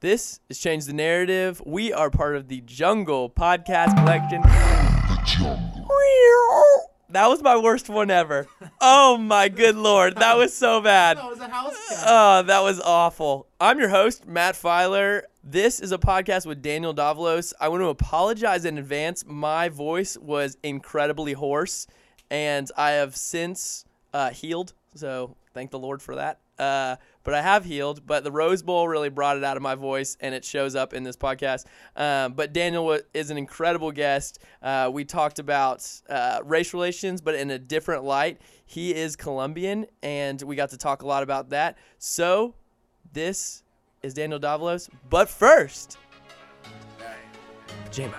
This is Change the Narrative. We are part of the Jungle Podcast Collection. That was my worst one ever. Oh my good lord, that was so bad. That was a house cat. Oh, that was awful. I'm your host, Matt Filer. This is a podcast with Daniel Davalos. I want to apologize in advance. My voice was incredibly hoarse, and I have since uh, healed. So thank the Lord for that. Uh, but I have healed. But the Rose Bowl really brought it out of my voice, and it shows up in this podcast. Um, but Daniel is an incredible guest. Uh, we talked about uh, race relations, but in a different light. He is Colombian, and we got to talk a lot about that. So this is Daniel Davalos. But first, Jamie.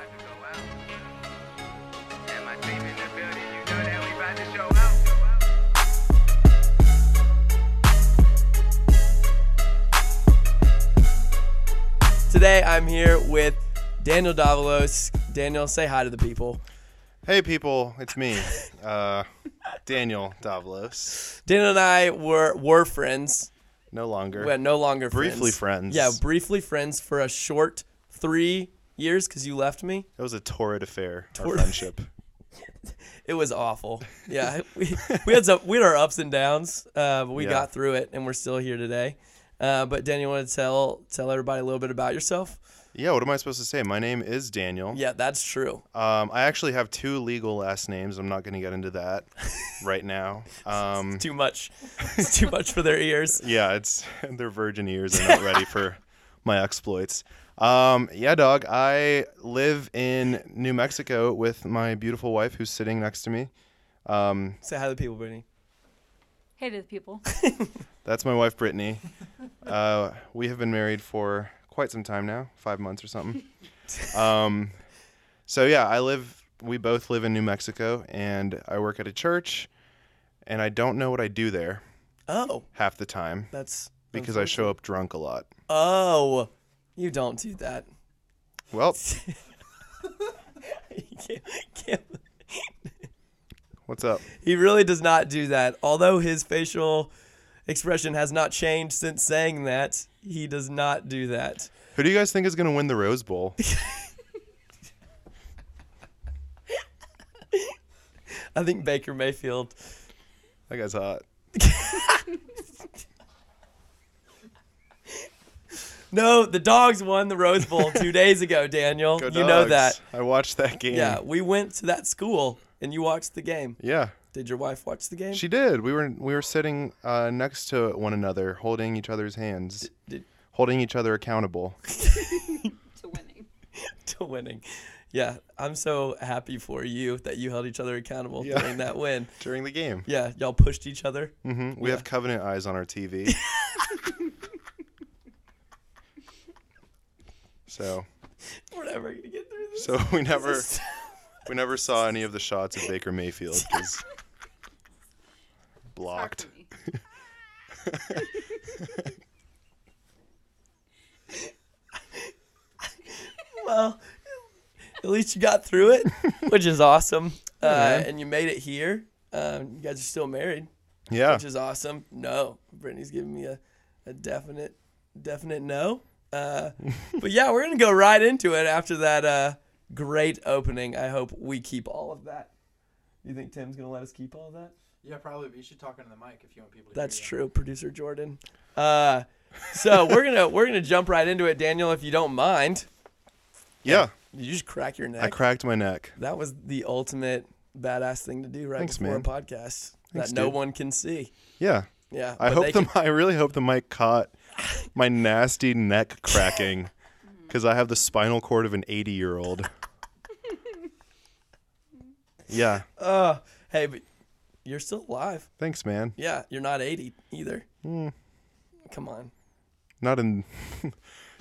Today I'm here with Daniel Davalos. Daniel, say hi to the people. Hey people, it's me, uh, Daniel Davalos. Daniel and I were were friends. No longer. We're no longer Briefly friends. Yeah, briefly friends for a short three years because you left me. It was a torrid affair, Torrid. our friendship. It was awful. Yeah, we, we had some we had our ups and downs, uh, but we Yeah. got through it, and we're still here today. Uh, but Daniel, you want to tell tell everybody a little bit about yourself? Yeah, what am I supposed to say? My name is Daniel. Yeah, that's true. Um, I actually have two legal last names. I'm not going to get into that right now. Um, Too much. It's too much for their ears. yeah, it's their virgin ears are not ready for my exploits. Um, yeah, dog. I live in New Mexico with my beautiful wife, who's sitting next to me. Um, Say hi to the people, Brittany. Hey to the people. That's my wife, Brittany. Uh, we have been married for quite some time now, five months or something. Um, so yeah, I live. We both live in New Mexico, and I work at a church, and I don't know what I do there Oh, half the time that's because I show up drunk a lot. Oh, you don't do that. Well, can't- can't- what's up? He really does not do that. Although his facial expression has not changed since saying that, he does not do that. Who do you guys think is gonna win the Rose Bowl? I think Baker Mayfield. That guy's hot. No, the dogs won the Rose Bowl two days ago, Daniel. Go you know that. I watched that game. Yeah, we went to that school and you watched the game. Yeah, Did your wife watch the game? she did. We were we were sitting uh, next to one another, holding each other's hands, did- holding each other accountable. to winning. to winning. Yeah, I'm so happy for you that you held each other accountable Yeah. during that win. during the game. Yeah, y'all pushed each other. hmm We Yeah. have Covenant eyes on our TV. so, We're never gonna get through this. so we never This is- we never saw any of the shots of Baker Mayfield because It's hard blocked. well, at least you got through it, which is awesome. Uh, man. and you made it here. Um, you guys are still married, Yeah, which is awesome. No, Brittany's giving me a, a definite, definite no. Uh, but yeah, we're gonna go right into it after that uh, great opening. I hope we keep all of that. You think Tim's gonna let us keep all of that? Yeah, probably. But you should talk into the mic if you want people to. That's hear you. true, producer Jordan. Uh, so we're gonna we're gonna jump right into it, Daniel, if you don't mind. yeah. Did you just crack your neck? I cracked my neck. that was the ultimate badass thing to do right Thanks, before man. a podcast Thanks, that no dude. one can see. Yeah, Yeah, I hope the can- I really hope the mic caught my nasty neck cracking because I have the spinal cord of an 80 year old. Yeah, Uh, hey, but you're still alive. thanks, man. Yeah, you're not 80 either. Hmm. Come on. Not in.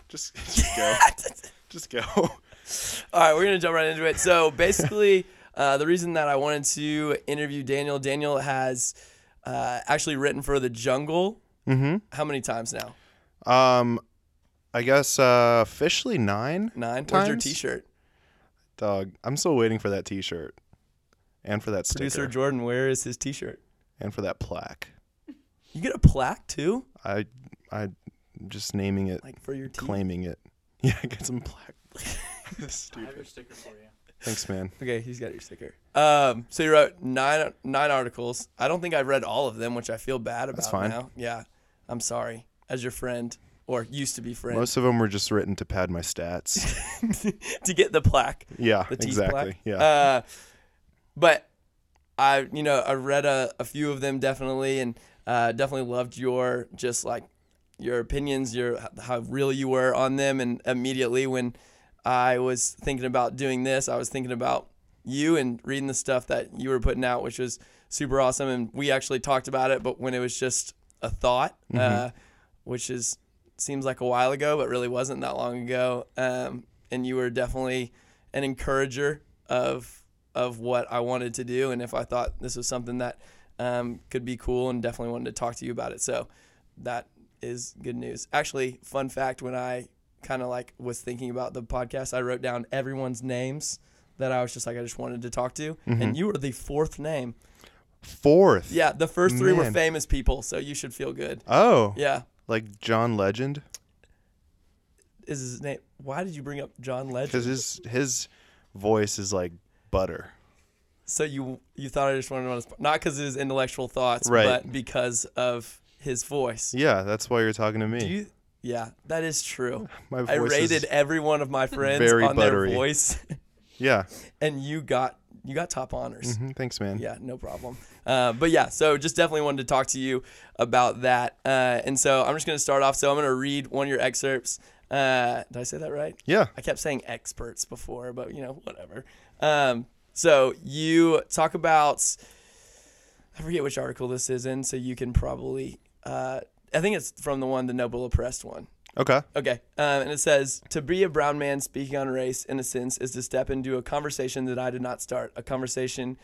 just, just go. just go. All right, we're gonna jump right into it. So basically, uh, the reason that I wanted to interview Daniel, Daniel has uh, actually written for the Jungle. Mm-hmm. How many times now? Um, I guess uh, officially nine. Nine. Where's your T-shirt? Dog, I'm still waiting for that T-shirt, and for that sticker, Producer Jordan, where is his T-shirt? and for that plaque. You get a plaque too? I I just naming it, like for your teeth. claiming it. Yeah, I get some black. I have your sticker for you. Thanks, man. Okay, he's got your sticker. Um, so you wrote nine nine articles. I don't think I've read all of them, which I feel bad about That's fine. now. Yeah, I'm sorry. As your friend, or used to be friend, Most of them were just written to pad my stats. to get the plaque. Yeah, the exactly. plaque. Yeah. Uh, but I, you know, I read a, a few of them definitely, and uh, definitely loved your just like your opinions, your how real you were on them, and immediately when I was thinking about doing this, I was thinking about you and reading the stuff that you were putting out, which was super awesome. And we actually talked about it, but when it was just a thought, uh, which is seems like a while ago, but really wasn't that long ago. Um, and you were definitely an encourager of of what I wanted to do, and if I thought this was something that um, could be cool, and definitely wanted to talk to you about it. So that is good news. Actually, fun fact: when I kind of like was thinking about the podcast, I wrote down everyone's names that I was just like I just wanted to talk to, and you were the fourth name. Fourth. Yeah, the first three were famous people, so you should feel good. Oh. Yeah, Like John Legend, is his name? Why did you bring up John Legend? because his his voice is like butter. So you you thought I just wanted to on his, not because of his intellectual thoughts, Right. but because of his voice. Yeah, that's why you're talking to me. Do you? Yeah, that is true. my voice I rated is every one of my friends very on buttery. their voice, yeah. and you got you got top honors. hmm Thanks, man. Yeah, no problem. Uh, but yeah, so just definitely wanted to talk to you about that. Uh, and so I'm just going to start off. So I'm going to read one of your excerpts. Uh, did I say that right? Yeah. I kept saying experts before, but you know, whatever. Um, so you talk about, I forget which article this is in, so you can probably, uh, I think it's from the one, the Noble Oppressed one. Okay. Okay. Um, and it says To be a brown man speaking on race, in a sense, is to step into a conversation that I did not start, a conversation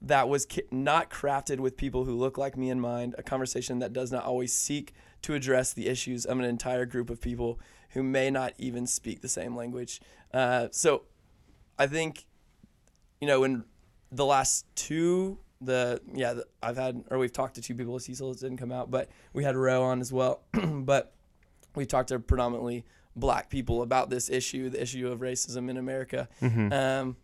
that was ki- not crafted with people who look like me in mind, a conversation that does not always seek to address the issues of an entire group of people who may not even speak the same language. Uh, so I think, you know, in the last two, the yeah, the, I've had or we've talked to two people. Cecil didn't come out, but we had Roe on as well. but we talked to predominantly black people about this issue, the issue of racism in America. Um,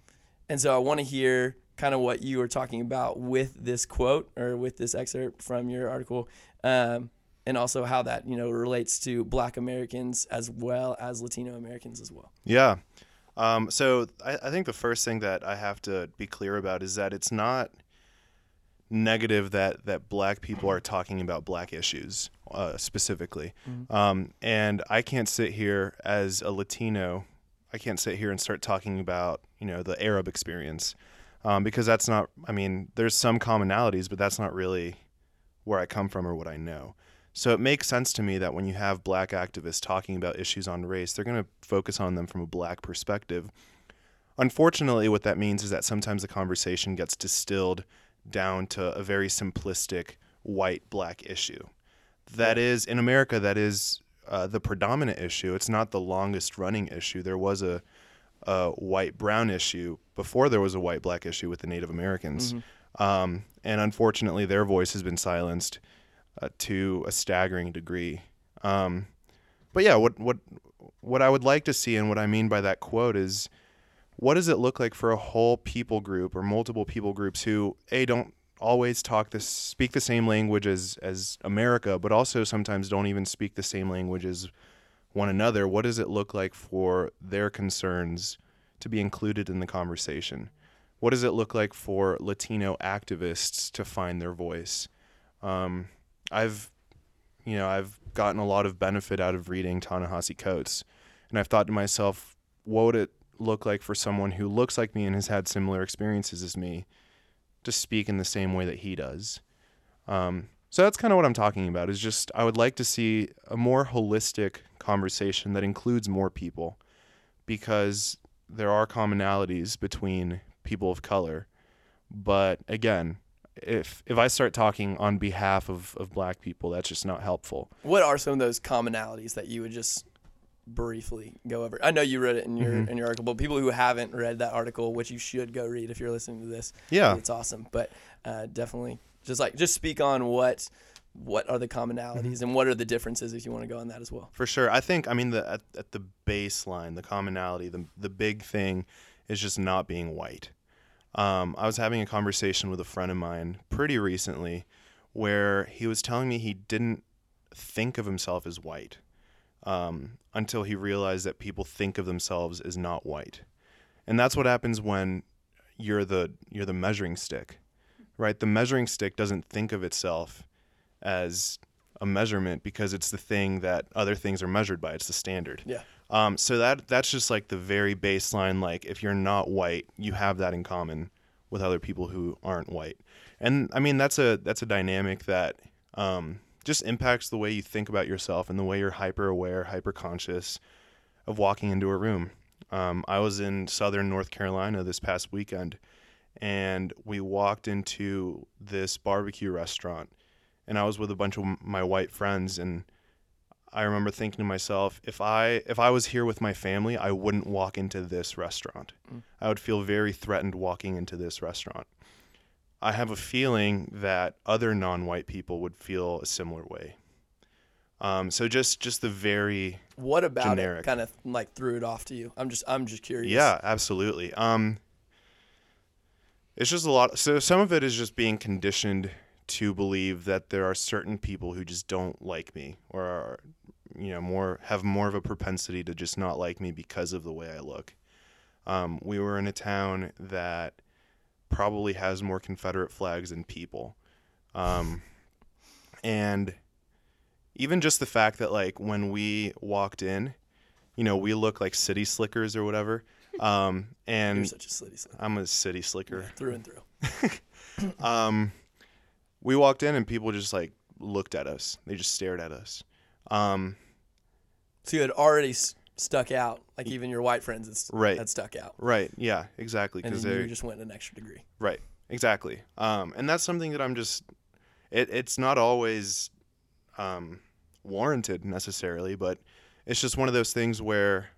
and so I want to hear kind of what you were talking about with this quote or with this excerpt from your article, um, and also how that you know relates to Black Americans as well as Latino Americans as well. Yeah. Um, so I, I think the first thing that I have to be clear about is that it's not negative that that black people are talking about black issues uh, specifically. Um, and I can't sit here as a Latino. I can't sit here and start talking about you know the Arab experience um, because that's not. I mean, there's some commonalities, but that's not really where I come from or what I know. So it makes sense to me that when you have black activists talking about issues on race, they're going to focus on them from a black perspective. Unfortunately, what that means is that sometimes the conversation gets distilled down to a very simplistic white black issue. That is, in America, that is uh, the predominant issue. It's not the longest running issue. There was a, a white brown issue before there was a white black issue with the Native Americans. Um, and unfortunately, their voice has been silenced uh, to a staggering degree. Um, but yeah, what what what I would like to see, and what I mean by that quote is, what does it look like for a whole people group or multiple people groups who a don't always talk this speak the same language as as America, but also sometimes don't even speak the same language as one another. What does it look like for their concerns to be included in the conversation? What does it look like for Latino activists to find their voice? Um, I've, you know, I've gotten a lot of benefit out of reading Ta-Nehisi Coates, and I've thought to myself, what would it look like for someone who looks like me and has had similar experiences as me to speak in the same way that he does? Um, so that's kind of what I'm talking about. Is just I would like to see a more holistic conversation that includes more people, because there are commonalities between people of color, but again, if if I start talking on behalf of, of black people, that's just not helpful. What are some of those commonalities that you would just briefly go over? I know you read it in your in your article, but people who haven't read that article, which you should go read if you're listening to this, Yeah. it's awesome. But uh, definitely, just like just speak on what what are the commonalities and what are the differences if you want to go on that as well. For sure. I think I mean the at, at the baseline, the commonality, the the big thing is just not being white. Um, I was having a conversation with a friend of mine pretty recently where he was telling me he didn't think of himself as white um, until he realized that people think of themselves as not white. And that's what happens when you're the you're the measuring stick. Right? The measuring stick doesn't think of itself as a measurement because it's the thing that other things are measured by. It's the standard. Yeah. Um, so that that's just like the very baseline. Like if you're not white, you have that in common with other people who aren't white. And I mean that's a that's a dynamic that um, just impacts the way you think about yourself and the way you're hyper aware, hyper conscious of walking into a room. Um, I was in southern North Carolina this past weekend, and we walked into this barbecue restaurant, and I was with a bunch of my white friends, and I remember thinking to myself, if I if I was here with my family, I wouldn't walk into this restaurant. Mm. I would feel very threatened walking into this restaurant. I have a feeling that other non-white people would feel a similar way. Um, so just just the very What about Generic. it kind of like threw it off to you? I'm just I'm just curious. Yeah, absolutely. Um, it's just a lot. So some of it is just being conditioned to believe that there are certain people who just don't like me, or are, you know, more have more of a propensity to just not like me because of the way I look. Um, we were in a town that probably has more Confederate flags than people, um, and even just the fact that like when we walked in, you know, we look like city slickers or whatever. Um, You're and such a city slicker. I'm a city slicker. Through and through. Um, we walked in and people just like looked at us. They just stared at us. Um, So you had already s- stuck out. Like even your white friends had, s- Right. had stuck out. right. Yeah, exactly. And Because then you just went an extra degree. Right. Exactly. Um, and that's something that I'm just. It, it's not always um, warranted necessarily, but it's just one of those things where,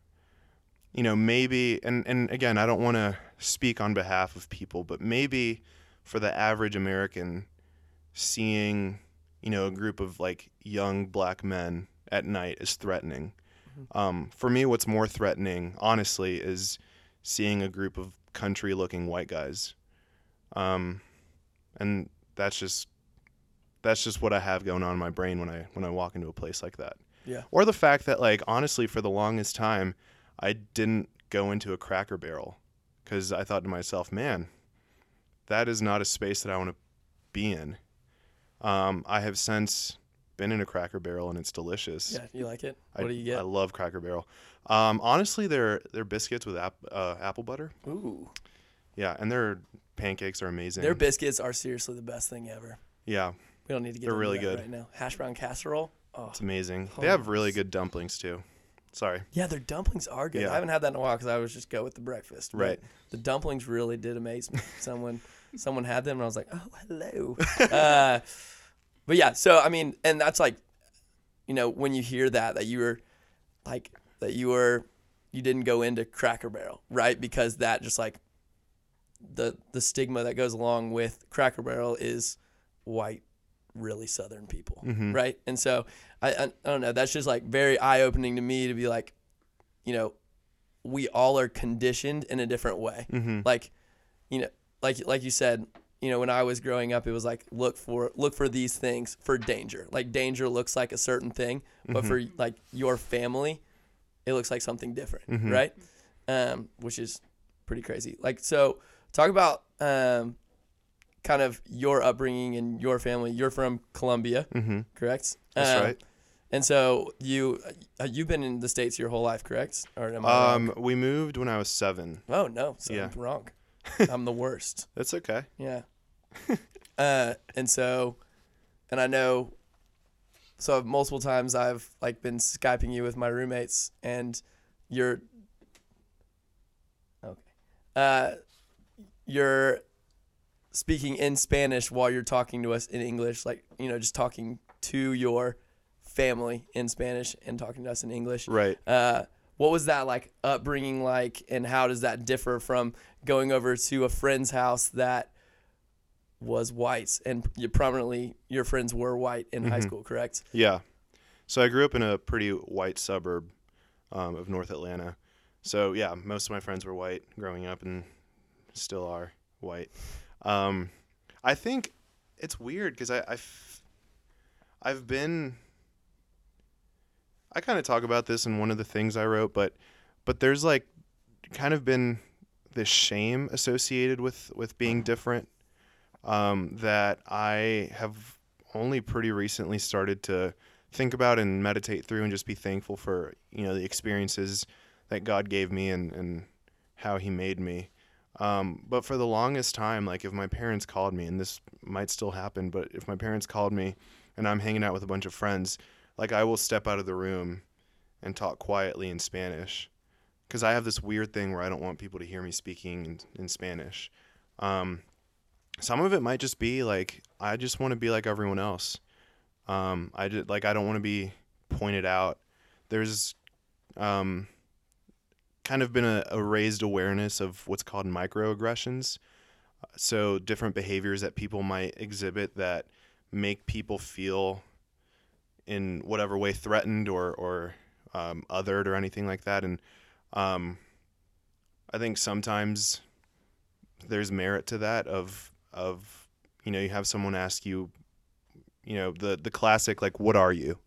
you know, maybe and and again, I don't want to speak on behalf of people, but maybe for the average American, seeing you know a group of like young black men at night is threatening. Um, for me, what's more threatening, honestly, is seeing a group of country-looking white guys um, and that's just that's just what I have going on in my brain when I when I walk into a place like that. Yeah. Or the fact that like honestly, for the longest time, I didn't go into a Cracker Barrel because I thought to myself, man, that is not a space that I want to be in. Um, I have since been in a Cracker Barrel and it's delicious. Yeah, you like it? I, What do you get? I love Cracker Barrel. Um, honestly, they're they're biscuits with ap- uh, apple butter. Ooh, Yeah, and their pancakes are amazing. their biscuits are seriously the best thing ever. yeah, We don't need to get They're really that good. right now. Hash brown casserole. Oh, It's amazing. They have really good dumplings too. Sorry. yeah, their dumplings are good. Yeah. I haven't had that in a while because I always just go with the breakfast. Right. The dumplings really did amaze me. someone, someone had them, and I was like, oh, hello. uh, but yeah, so I mean, and that's like, you know, when you hear that, that you were, like, that you were, you didn't go into Cracker Barrel, right? Because that just like, the the stigma that goes along with Cracker Barrel is white, really Southern people, Mhm. right? And so I, I I don't know. That's just like very eye opening to me to be like, you know, we all are conditioned in a different way. Mm-hmm. Like, you know, like like you said, you know, when I was growing up, it was like look for look for these things for danger. Like danger looks like a certain thing, but for like your family, it looks like something different, Mhm. right? Um, which is pretty crazy. Like so, talk about um, kind of your upbringing and your family. You're from Colombia, Mm-hmm. correct. That's Um, right. And so you uh, you've been in the states your whole life, correct? Or am I wrong? Um, we moved when I was seven. Oh no, so yeah. I'm wrong. I'm the worst. That's okay. Yeah. uh, and so, and I know, so multiple times I've like been skyping you with my roommates, and you're okay. Uh, you're speaking in Spanish while you're talking to us in English, like you know, just talking to your family in Spanish and talking to us in English. Right. Uh, what was that like upbringing like, and how does that differ from going over to a friend's house that was whites, and you prominently your friends were white in high Mhm. school, correct? Yeah. So I grew up in a pretty white suburb um, of North Atlanta. So yeah, most of my friends were white growing up and still are white. Um, I think it's weird because I, I've, I've been. I kind of talk about this in one of the things I wrote, but but there's like kind of been this shame associated with with being different um, that I have only pretty recently started to think about and meditate through and just be thankful for you know the experiences that God gave me and and how He made me. Um, but for the longest time, like if my parents called me, and this might still happen, but if my parents called me and I'm hanging out with a bunch of friends, like I will step out of the room and talk quietly in Spanish because I have this weird thing where I don't want people to hear me speaking in, in Spanish. Um, some of it might just be like I just want to be like everyone else. Um, I did like I don't want to be pointed out. There's um, kind of been a, a raised awareness of what's called microaggressions. So different behaviors that people might exhibit that make people feel in whatever way threatened or or um, othered or anything like that. And um, I think sometimes there's merit to that of of you know you have someone ask you you know the the classic like what are you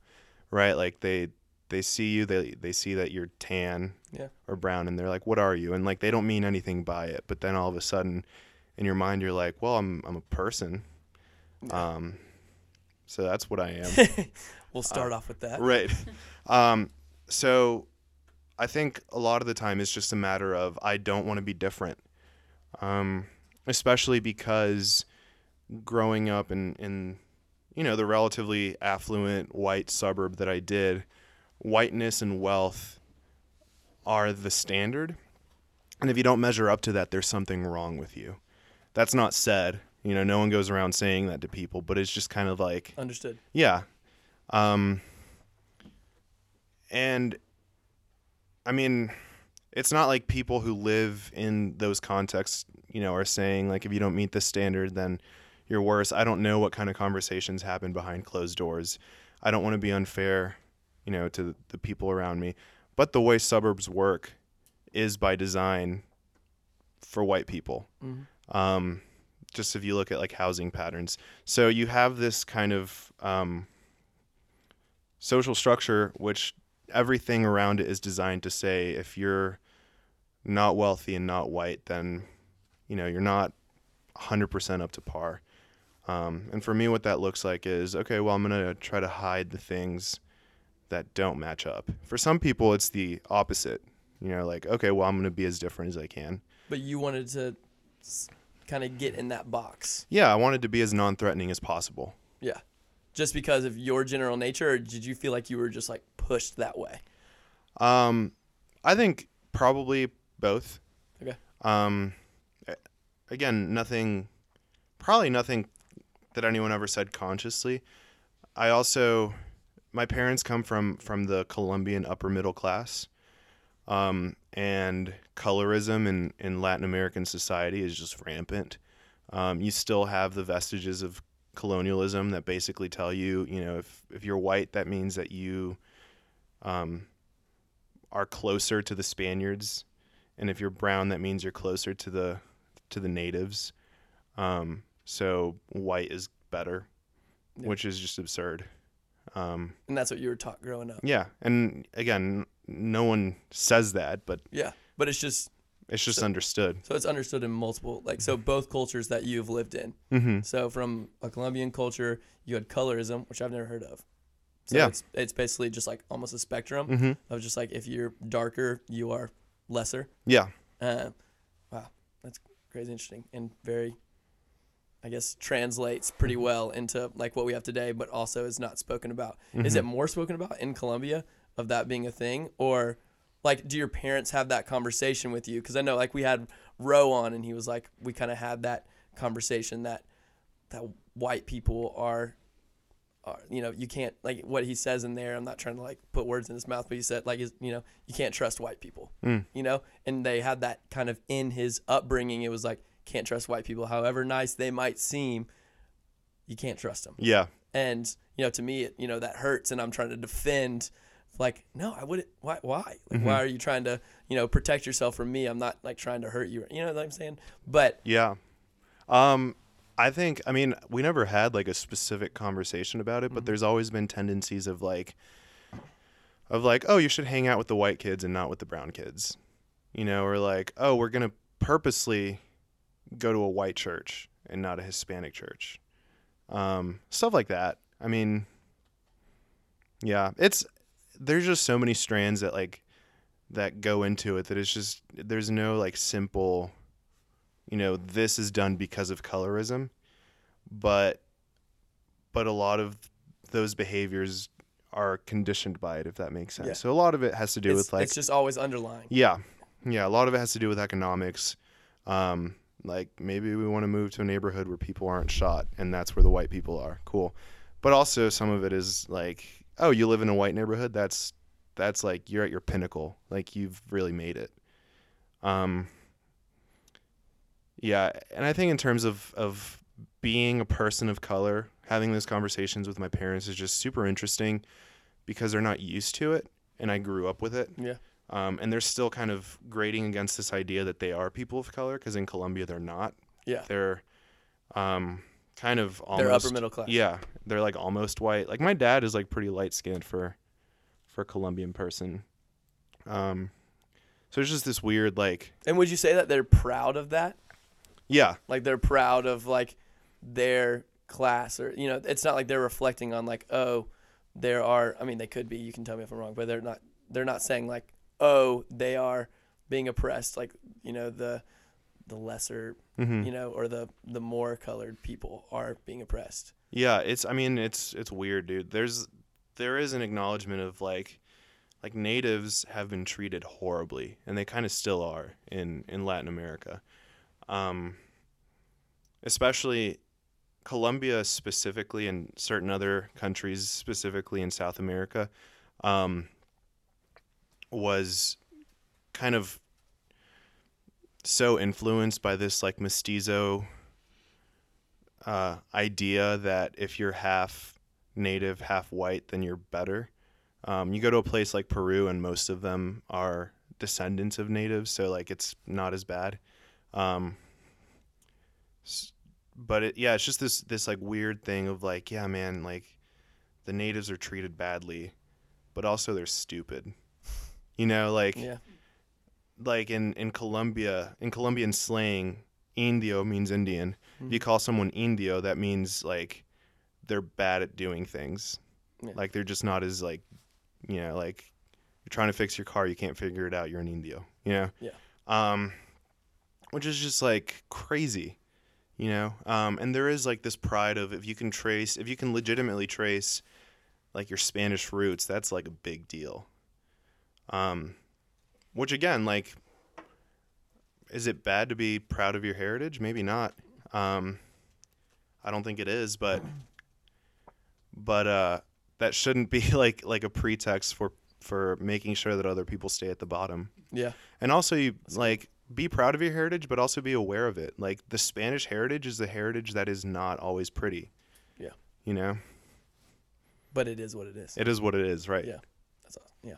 right like they they see you they they see that you're tan Yeah. or brown and they're like what are you and like they don't mean anything by it but then all of a sudden in your mind you're like well I'm I'm a person Yeah. um so that's what I am we'll start off with that. right um so i think a lot of the time it's just a matter of i don't want to be different um especially because growing up in in you know the relatively affluent white suburb that i did whiteness and wealth are the standard and if you don't measure up to that there's something wrong with you that's not said you know no one goes around saying that to people but it's just kind of like Understood. yeah. Um and I mean it's not like people who live in those contexts, you know, are saying like if you don't meet this standard then you're worse. I don't know what kind of conversations happen behind closed doors. I don't want to be unfair, you know, to the people around me. But the way suburbs work is by design for white people Mhm. um, just if you look at like housing patterns. So you have this kind of um, social structure which everything around it is designed to say if you're not wealthy and not white, then you know you're not 100% up to par. Um, and for me, what that looks like is okay. Well, I'm gonna try to hide the things that don't match up. For some people, it's the opposite. You know, like okay, well, I'm gonna be as different as I can. But you wanted to kind of get in that box. Yeah, I wanted to be as non-threatening as possible. Yeah. Just because of your general nature, or did you feel like you were just like pushed that way? Um, I think probably both. Okay. Um, again, nothing, probably nothing that anyone ever said consciously. I also, my parents come from from the Colombian upper middle class, um, and colorism in in Latin American society is just rampant. Um, you still have the vestiges of colonialism that basically tell you, you know, if if you're white, that means that you um, are closer to the Spaniards, and if you're brown, that means you're closer to the to the natives. Um, so white is better, Yeah. which is just absurd. Um, And that's what you were taught growing up. yeah, and again, no one says that, but Yeah. But it's just it's just So- understood. so it's understood in multiple like so both cultures that you've lived in. Mm-hmm. So from a Colombian culture, you had colorism, which I've never heard of. So Yeah. it's it's basically just like almost a spectrum Mm-hmm. of just like if you're darker, you are lesser. Yeah. Uh, wow, that's crazy interesting and very, I guess, translates pretty Mm-hmm. well into like what we have today, but also is not spoken about. Is Mm-hmm. it more spoken about in Colombia of that being a thing, or like do your parents have that conversation with you? Because I know like we had Roe on, and he was like we kind of had that conversation that that white people are. Are, you know, you can't like what he says in there. I'm not trying to like put words in his mouth, but he said like, you know, you can't trust white people Mm. you know and they had that kind of in his upbringing it was like can't trust white people. However nice they might seem, you can't trust them. Yeah. And you know, to me, it, you know, that hurts, and I'm trying to defend. Like, no, I wouldn't. Why? Why? Like, why are you trying to, you know, protect yourself from me? I'm not like trying to hurt you. You know what I'm saying? But Yeah. Um, I think, I mean, we never had like a specific conversation about it, but there's always been tendencies of like, of like, oh, you should hang out with the white kids and not with the brown kids, you know, or like, oh, we're gonna purposely go to a white church and not a Hispanic church, um, stuff like that. I mean, yeah, it's there's just so many strands that like that go into it that it's just there's no like simple you know this is done because of colorism but but a lot of those behaviors are conditioned by it if that makes sense. Yeah. so a lot of it has to do it's, with like it's just always underlying. yeah. Yeah a lot of it has to do with economics. Um like maybe we want to move to a neighborhood where people aren't shot and that's where the white people are. Cool. But also some of it is like oh you live in a white neighborhood? That's that's like you're at your pinnacle. Like you've really made it. Um yeah and i think in terms of of being a person of color having those conversations with my parents is just super interesting because they're not used to it and i grew up with it Yeah. um, and they're still kind of grading against this idea that they are people of color because in Colombia they're not. Yeah. They're um, kind of almost They're upper middle class. Yeah, they're like almost white. Like my dad is like pretty light skinned for for a Colombian person. Um, so it's just this weird like And would you say that they're proud of that? Yeah Like they're proud of like their class or you know, it's not like they're reflecting on like, oh, there are I mean they could be, you can tell me if I'm wrong, but they're not they're not saying like, oh, they are being oppressed like, you know, the the lesser, hmm you know, or the the more colored people are being oppressed. Yeah, it's I mean it's it's weird, dude. There's there is an acknowledgement of like like natives have been treated horribly and they kind of still are in in Latin America. Um especially Colombia specifically and certain other countries specifically in South America um was kind of so influenced by this like mestizo uh, idea that if you're half native, half white, then you're better. Um, you go to a place like Peru, and most of them are descendants of natives, so like it's not as bad. Um, but it, yeah, it's just this this like weird thing of like, yeah, man, like the natives are treated badly, but also they're stupid. You know, like Yeah. like in in Colombia, in Colombian slang, indio means Indian. If you call someone indio, that means like they're bad at doing things. Yeah. Like they're just not as like, you know, like you're trying to fix your car, you can't figure it out. You're an indio. You know. Yeah. Um, which is just like crazy, you know. Um, and there is like this pride of if you can trace, if you can legitimately trace, like your Spanish roots, that's like a big deal. Um, which again, like, is it bad to be proud of your heritage? Maybe not. Um, I don't think it is, but but uh, that shouldn't be like like a pretext for for making sure that other people stay at the bottom. Yeah. And also, you like be proud of your heritage, but also be aware of it. Like the Spanish heritage is the heritage that is not always pretty. Yeah. You know, But it is what it is. it is what it is, right? Yeah. That's all. Yeah,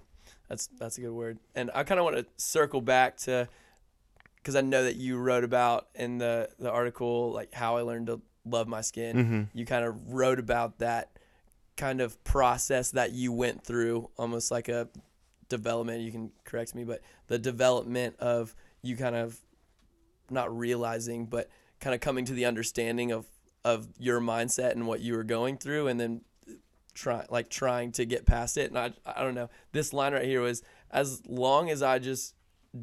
that's that's a good word. And I kind of want to circle back to because I know that you wrote about in the the article like how I learned to love my skin. Mm-hmm. You kind of wrote about that kind of process that you went through, almost like a development. You can correct me, but the development of you kind of not realizing, but kind of coming to the understanding of of your mindset and what you were going through, and then try like trying to get past it. And I I don't know. This line right here was as long as I just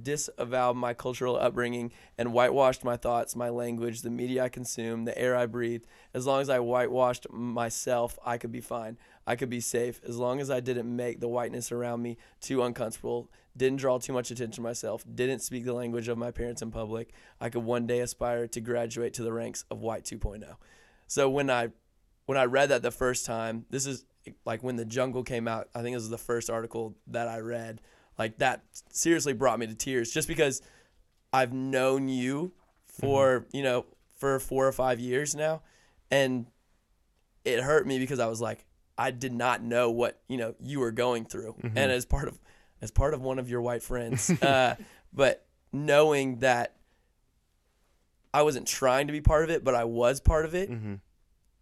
disavowed my cultural upbringing and whitewashed my thoughts, my language, the media I consume, the air I breathe. As long as I whitewashed myself, I could be fine. I could be safe. As long as I didn't make the whiteness around me too uncomfortable, didn't draw too much attention to myself, didn't speak the language of my parents in public, I could one day aspire to graduate to the ranks of white 2.0. So when I when I read that the first time, this is like when the jungle came out. I think this was the first article that I read. Like that seriously brought me to tears, just because I've known you for you know for four or five years now, and it hurt me because I was like I did not know what you know you were going through, Mhm. and as part of as part of one of your white friends, uh, but knowing that I wasn't trying to be part of it, but I was part of it hmm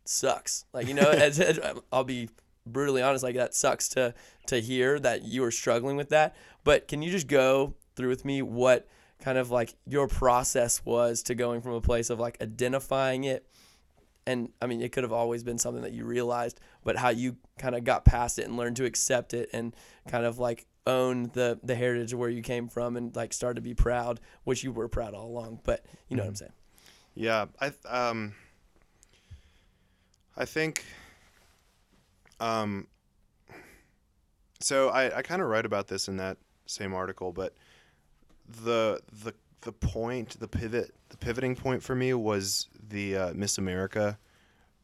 sucks. Like you know, as, as- I'll be brutally honest, like that sucks to to hear that you are struggling with that. But can you just go through with me what kind of like your process was to going from a place of like identifying it and I mean it could have always been something that you realized, but how you kind of got past it and learned to accept it and kind of like own the the heritage of where you came from and like start to be proud, which you were proud all along. But you know what I'm saying? Yeah, I th- um I think um so I, I kind of write about this in that same article, but the the the point, the pivot, the pivoting point for me was the uh, Miss America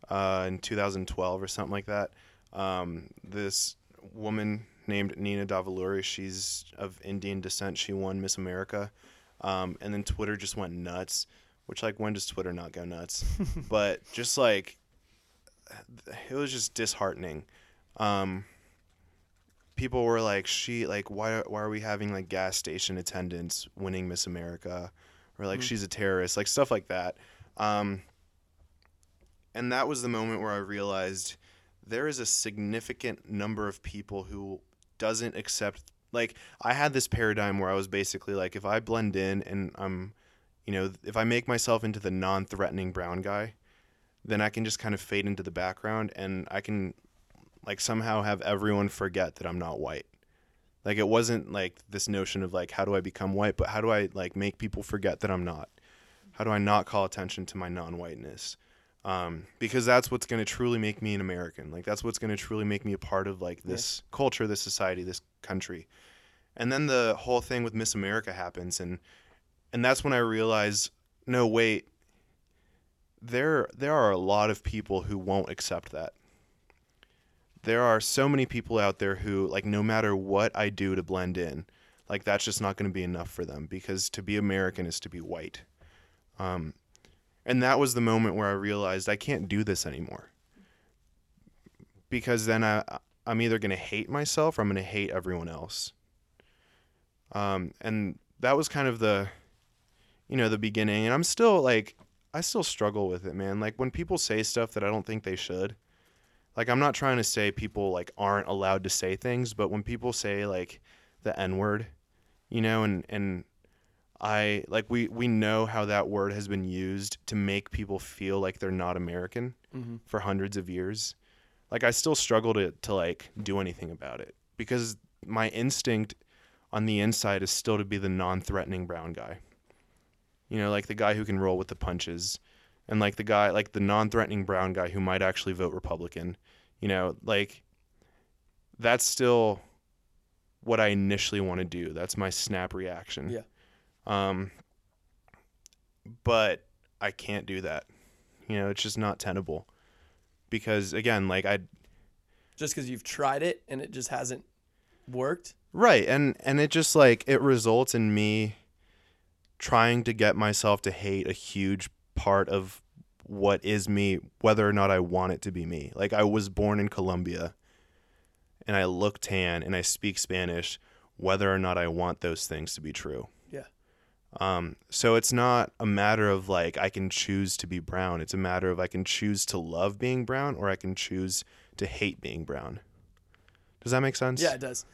uh, in 2012 or something like that. Um, this woman named Nina Davuluri, she's of Indian descent. She won Miss America, um, and then Twitter just went nuts. Which like when does Twitter not go nuts? but just like it was just disheartening. Um, people were like, "She like why why are we having like gas station attendants winning Miss America?" Or like Mhm. she's a terrorist, like stuff like that. Um, and that was the moment where I realized there is a significant number of people who doesn't accept like I had this paradigm where I was basically like if I blend in and I'm you know if I make myself into the non-threatening brown guy then I can just kind of fade into the background and I can like somehow have everyone forget that I'm not white. Like it wasn't like this notion of like how do I become white, but how do I like make people forget that I'm not? How do I not call attention to my non-whiteness? Um, because that's what's going to truly make me an American. Like that's what's going to truly make me a part of like this culture, this society, this country. And then the whole thing with Miss America happens and and that's when I realized no wait there there are a lot of people who won't accept that. There are so many people out there who like no matter what I do to blend in, like that's just not going to be enough for them because to be American is to be white. Um, and that was the moment where I realized I can't do this anymore. Because then I I'm either going to hate myself or I'm going to hate everyone else. Um, and that was kind of the you know the beginning and I'm still like I still struggle with it, man. Like when people say stuff that I don't think they should. Like I'm not trying to say people like aren't allowed to say things, but when people say like the N-word, you know, and and I like we we know how that word has been used to make people feel like they're not American Mm-hmm. for hundreds of years. Like I still struggle to to like do anything about it because my instinct on the inside is still to be the non-threatening brown guy. You know, like the guy who can roll with the punches and like the guy like the non-threatening brown guy who might actually vote Republican. You know, like that's still what I initially want to do. That's my snap reaction. Yeah. Um but I can't do that. You know, it's just not tenable. Because again, like I Just because you've tried it and it just hasn't worked. Right, and and it just like it results in me trying to get myself to hate a huge part of what is me, whether or not I want it to be me. Like I was born in Colombia, and I look tan and I speak Spanish, whether or not I want those things to be true. Yeah. Um, so it's not a matter of like I can choose to be brown. It's a matter of I can choose to love being brown or I can choose to hate being brown. Does that make sense? Yeah, it does.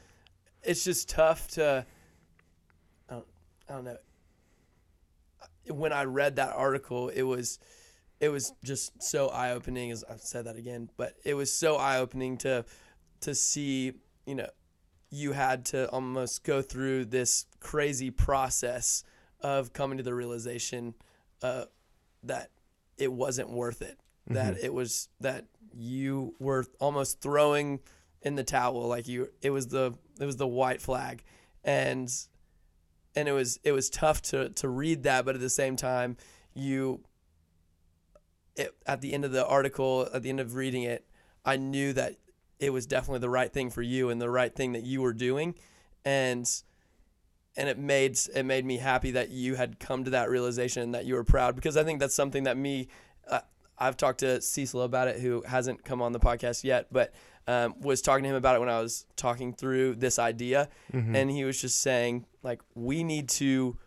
It's just tough to. I don't, I don't know. When I read that article, it was, it was just so eye opening. As I've said that again, but it was so eye opening to, to see you know, you had to almost go through this crazy process of coming to the realization, uh, that it wasn't worth it. That it was that you were almost throwing in the towel like you it was the it was the white flag and and it was it was tough to to read that but at the same time you it, at the end of the article at the end of reading it I knew that it was definitely the right thing for you and the right thing that you were doing. And and it made it made me happy that you had come to that realization and that you were proud because I think that's something that me uh, I've talked to Cecil about it who hasn't come on the podcast yet but um, was talking to him about it when I was talking through this idea. And he was just saying like we need to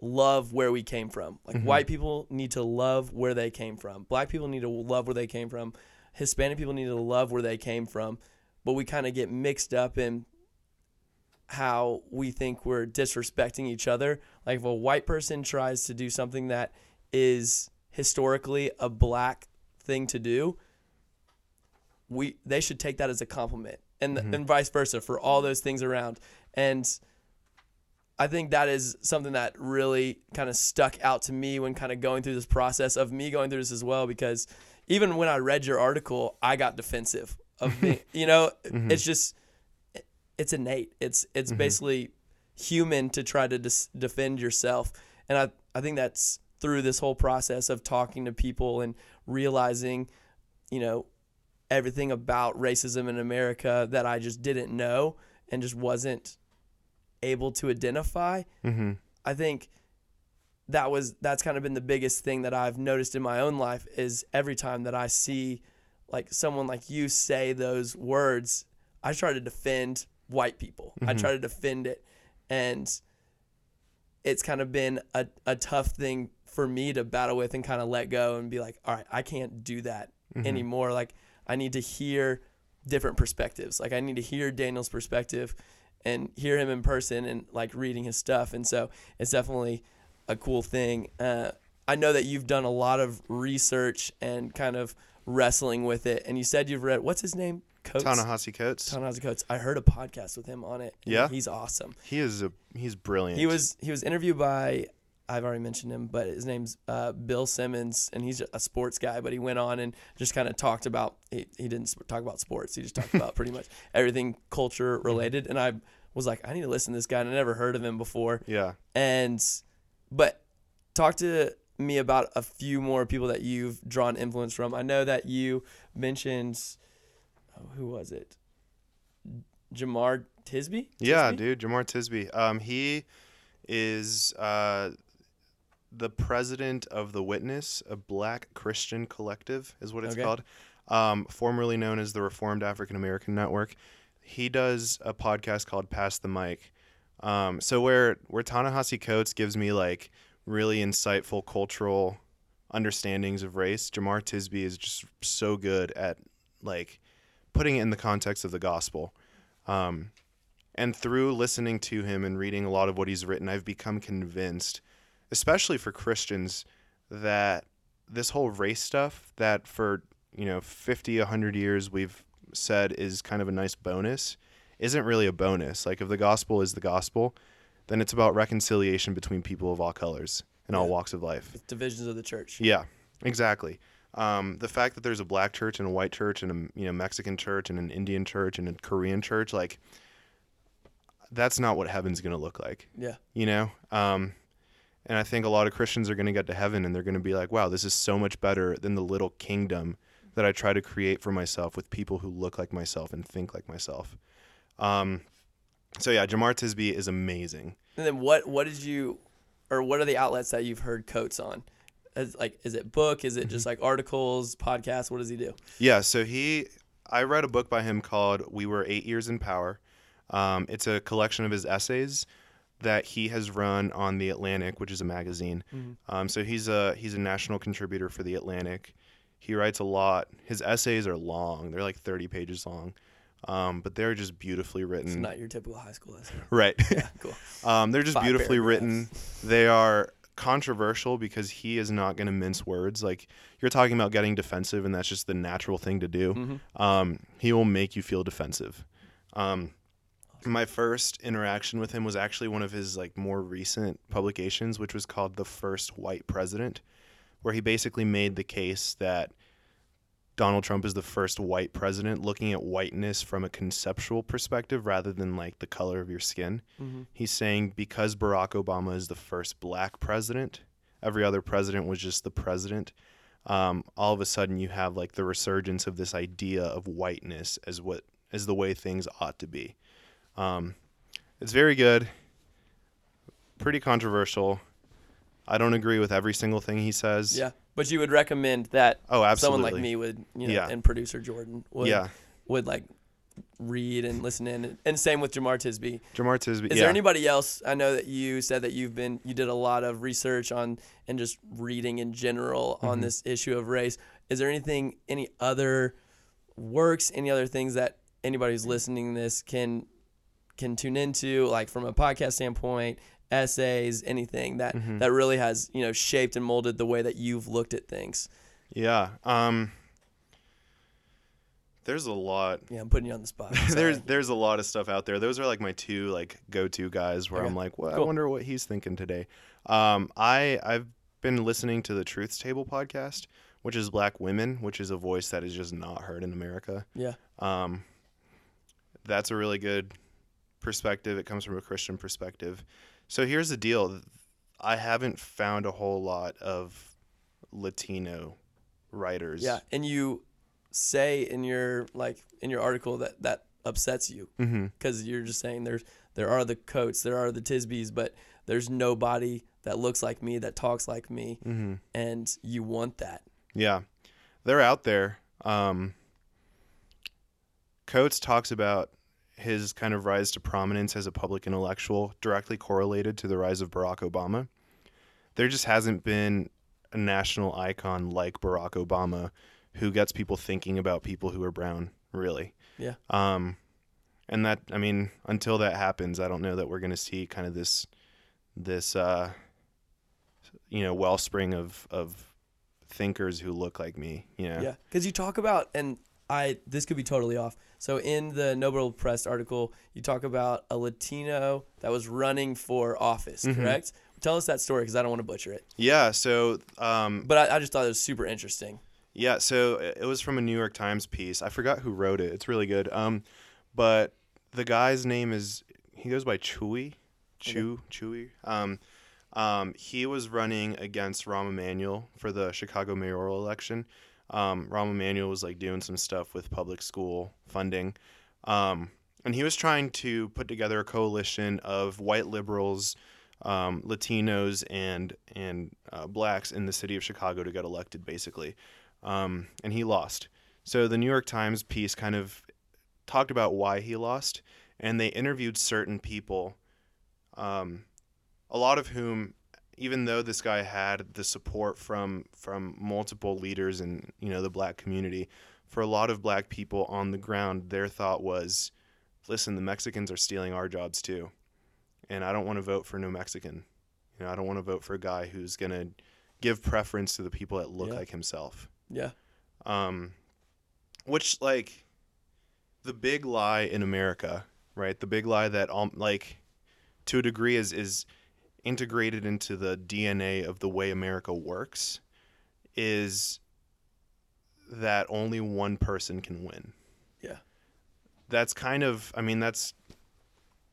love where we came from. Like white people need to love where they came from. Black people need to love where they came from. Hispanic people need to love where they came from. But we kind of get mixed up in how we think we're disrespecting each other. Like if a white person tries to do something that is historically a black thing to do, we they should take that as a compliment, and mm-hmm. and vice versa for all those things around. And I think that is something that really kind of stuck out to me when kind of going through this process of me going through this as well because even when I read your article, I got defensive of me. you know, mm-hmm. it's just it's innate. It's it's mm-hmm. basically human to try to dis- defend yourself, and I I think that's through this whole process of talking to people and realizing, you know, everything about racism in America that I just didn't know and just wasn't able to identify. Mm-hmm. I think that was that's kind of been the biggest thing that I've noticed in my own life is every time that I see like someone like you say those words, I try to defend white people. I try to defend it and it's kind of been a, a tough thing for me to battle with and kind of let go and be like, all right, I can't do that anymore. Like I need to hear different perspectives. Like I need to hear Daniel's perspective and hear him in person and like reading his stuff. And so it's definitely a cool thing. Uh, I know that you've done a lot of research and kind of wrestling with it. And you said you've read what's his name? Coates. Ta-Nehisi Coates. Ta-Nehisi Coates. I heard a podcast with him on it. Yeah? he's awesome. He is a he's brilliant. He was he was interviewed by I've already mentioned him, but his name's uh, Bill Simmons, and he's a sports guy. But he went on and just kind of talked about he, he didn't talk about sports. He just talked about pretty much everything culture related. And I was like, I need to listen to this guy, and I never heard of him before. yeah. And but talk to me about a few more people that you've drawn influence from. I know that you mentioned oh, who was it? Jamar Tisby? Yeah, dude, Jamar Tisby. Um, he is uh, the president of the Witness, a Black Christian collective, is what it's Okay. called. Um, formerly known as the Reformed African American Network. He does a podcast called Pass the Mic. Um, so where where Ta-Nehisi Coates gives me like really insightful cultural understandings of race, Jamar Tisby is just so good at like putting it in the context of the gospel. Um, and through listening to him and reading a lot of what he's written, I've become convinced, especially for Christians, that this whole race stuff that for, you know, 50, 100 years we've said is kind of a nice bonus isn't really a bonus. Like if the gospel is the gospel, then it's about reconciliation between people of all colors and all walks of life. divisions of the church. Yeah, exactly. Um, the fact that there's a black church and a white church and a you know Mexican church and an Indian church and a Korean church, like that's not what heaven's gonna look like. Yeah. You know, um, and I think a lot of Christians are gonna get to heaven and they're gonna be like, "Wow, this is so much better than the little kingdom that I try to create for myself with people who look like myself and think like myself." Um, so yeah, Jamar Tisby is amazing. And then what what did you or what are the outlets that you've heard Coates on? Is, like is it book? Is it just like articles, podcasts? What does he do? Yeah, so he, I read a book by him called "We Were Eight Years in Power." Um, it's a collection of his essays that he has run on the Atlantic, which is a magazine. Um, so he's a he's a national contributor for the Atlantic. He writes a lot. His essays are long; they're like thirty pages long, um, but they're just beautifully It's written. not your typical high school essay. right. Yeah, cool. Um, they're just Five beautifully written. They are controversial because he is not going to mince words. Like you're talking about getting defensive, and that's just the natural thing to do. Mm-hmm. Um, he will make you feel defensive. Um, my first interaction with him was actually one of his like more recent publications, which was called "The First White President," where he basically made the case that Donald Trump is the first white president, looking at whiteness from a conceptual perspective rather than like the color of your skin. Mm-hmm. He's saying because Barack Obama is the first black president, every other president was just the president. Um, all of a sudden, you have like the resurgence of this idea of whiteness as what as the way things ought to be. Um, it's very good. pretty controversial. I don't agree with every single thing he says. Yeah, but you would recommend that Oh, absolutely. someone like me would, you know, Yeah. and producer Jordan would, Yeah. would like read and listen in, and same with Jamar Tisby. Jamar Tisby. Is yeah. there anybody else? I know that you said that you've been you did a lot of research on and just reading in general on Mm-hmm. this issue of race. Is there anything, any other works, any other things that anybody who's listening to this can can tune into, like from a podcast standpoint, essays, anything that Mm-hmm. that really has you know shaped and molded the way that you've looked at things? Yeah. Um. There's a lot. Yeah, I'm putting you on the spot. there's there's a lot of stuff out there. Those are like my two like go-to guys where Okay. I'm like, well, I wonder what he's thinking today. Um, I I've been listening to the Truth's Table podcast, which is Black Women, which is a voice that is just not heard in America. yeah, Um, that's a really good perspective. It comes from a Christian perspective. So here's the deal: I haven't found a whole lot of Latino writers. yeah, and you say in your like in your article that that upsets you Mm-hmm. because you're just saying there's there are the Coates, there are the Tisbys, but there's nobody that looks like me that talks like me, Mm-hmm. and you want that. Yeah, they're out there. Um, Coates talks about his kind of rise to prominence as a public intellectual directly correlated to the rise of Barack Obama. There just hasn't been a national icon like Barack Obama who gets people thinking about people who are brown, really. Yeah. Um, and that, I mean, until that happens, I don't know that we're going to see kind of this, this, uh, you know, wellspring of, of thinkers who look like me, you know? Yeah, because you talk about, and I this could be totally off. So in the Nobel Press article, you talk about a Latino that was running for office, Mhm. correct? Tell us that story because I don't want to butcher it. Yeah. So, um, But I, I just thought it was super interesting. Yeah, so it was from a New York Times piece. I forgot who wrote it. It's really good. Um, but the guy's name is he goes by Chuy, Chew Chuy. Um, um, he was running against Rahm Emanuel for the Chicago mayoral election. Um, Rahm Emanuel was like doing some stuff with public school funding, um, and he was trying to put together a coalition of white liberals, um, Latinos, and and uh, blacks in the city of Chicago to get elected, basically um, and he lost. So the New York Times piece kind of talked about why he lost, and they interviewed certain people, um, a lot of whom, even though this guy had the support from from multiple leaders in you know the black community, for a lot of black people on the ground, their thought was, listen, the Mexicans are stealing our jobs too, and I don't want to vote for no Mexican. You know, I don't want to vote for a guy who's gonna give preference to the people that look Yeah. like himself Yeah, um, which like the big lie in America, right? The big lie that um, like to a degree is is integrated into the DNA of the way America works is that only one person can win. Yeah. That's kind of I mean that's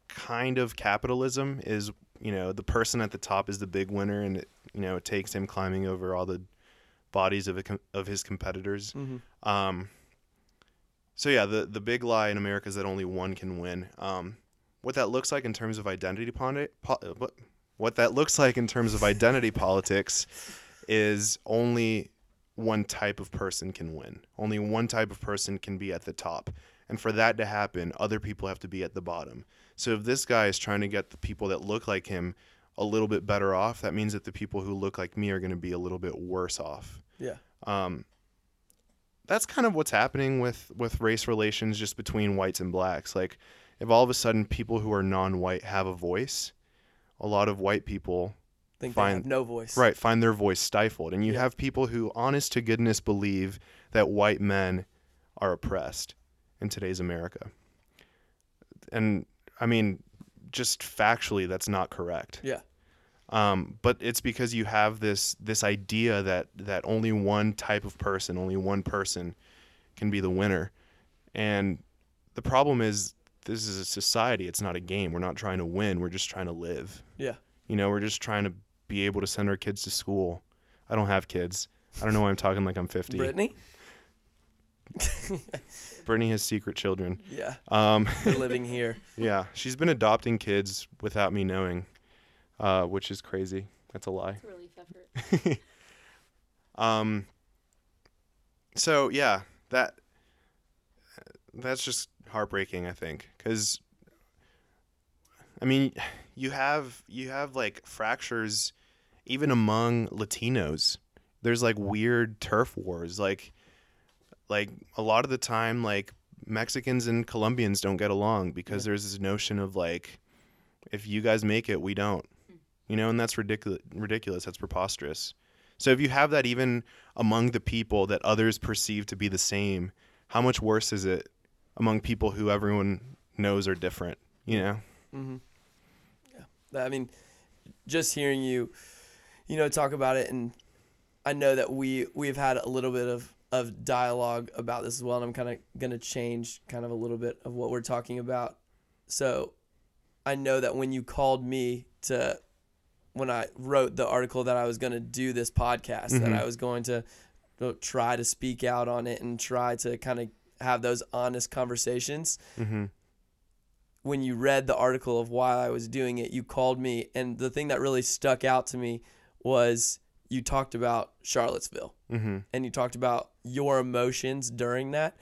kind of capitalism is, you know, the person at the top is the big winner and it, you know, it takes him climbing over all the bodies of a, com- of his competitors. mm-hmm. Um, so yeah, the the big lie in America is that only one can win. Um, what that looks like in terms of identity poli- po- what that looks like in terms of identity politics is only one type of person can win. Only one type of person can be at the top. And for that to happen, other people have to be at the bottom. So if this guy is trying to get the people that look like him a little bit better off, that means that the people who look like me are going to be a little bit worse off yeah, um, that's kind of what's happening with with race relations just between whites and blacks like if all of a sudden people who are non-white have a voice a lot of white people think have no voice. right find their voice stifled. And you Yeah. have people who honest to goodness believe that white men are oppressed in today's america. And i mean just factually that's not correct. Yeah, um, but it's because you have this this idea that that only one type of person, only one person, can be the winner, and the problem is this is a society. It's not a game. We're not trying to win. We're just trying to live. yeah. You know, we're just trying to be able to send our kids to school. I don't have kids. I don't know why I'm talking like I'm 50. Brittany. Brittany has secret children. Yeah, Um, they're living here. yeah, she's been adopting kids without me knowing. uh, which is crazy. That's a lie. It's a relief effort. Um. So yeah, that that's just heartbreaking. I think because I mean, you have you have like fractures even among Latinos. There's like weird turf wars. Like like a lot of the time, like Mexicans and Colombians don't get along because there's this notion of like if you guys make it, we don't. You know, and that's ridiculous. Ridiculous. That's preposterous. So if you have that even among the people that others perceive to be the same, how much worse is it among people who everyone knows are different? You know. Mm-hmm. Yeah, I mean, just hearing you, you know, talk about it, and I know that we we've had a little bit of of dialogue about this as well, and I'm kind of gonna change kind of a little bit of what we're talking about. So, I know that when you called me to when I wrote the article that I was going to do this podcast, that Mhm. I was going to try to speak out on it and try to kind of have those honest conversations. Mm-hmm. When you read the article of why I was doing it, you called me, and the thing that really stuck out to me was you talked about Charlottesville Mm-hmm. and you talked about your emotions during that.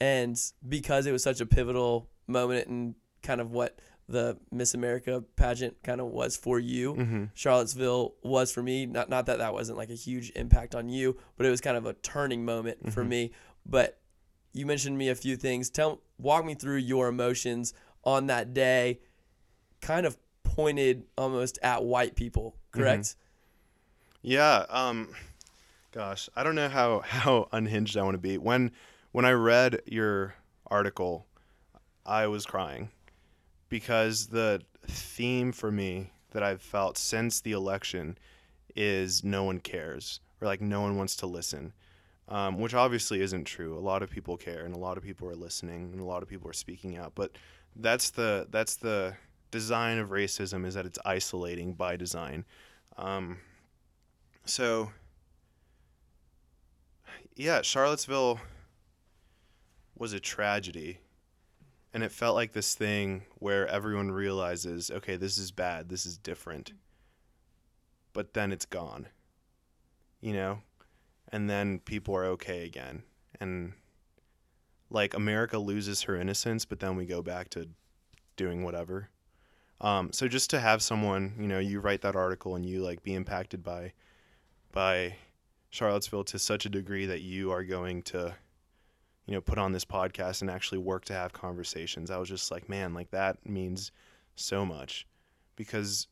And because it was such a pivotal moment and kind of what the Miss America pageant kind of was for you, Mm-hmm. Charlottesville was for me. Not not that that wasn't like a huge impact on you, but it was kind of a turning moment for Mhm. me. But you mentioned me a few things. Tell walk me through your emotions on that day, kind of pointed almost at white people, correct? Yeah. Um, gosh, I don't know how how unhinged I want to be. When when I read your article, I was crying because the theme for me that I've felt since the election is no one cares or like no one wants to listen. Um, which obviously isn't true. A lot of people care, and a lot of people are listening, and a lot of people are speaking out. But that's the that's the design of racism is that it's isolating by design. Um, so yeah, Charlottesville was a tragedy. And it felt like this thing where everyone realizes, okay, this is bad, this is different. But then it's gone. You know? And then people are okay again. And like America loses her innocence, but then we go back to doing whatever. Um, so just to have someone, you know, you write that article and you like be impacted by by Charlottesville to such a degree that you are going to, you know, put on this podcast and actually work to have conversations. I was just like, man, like that means so much because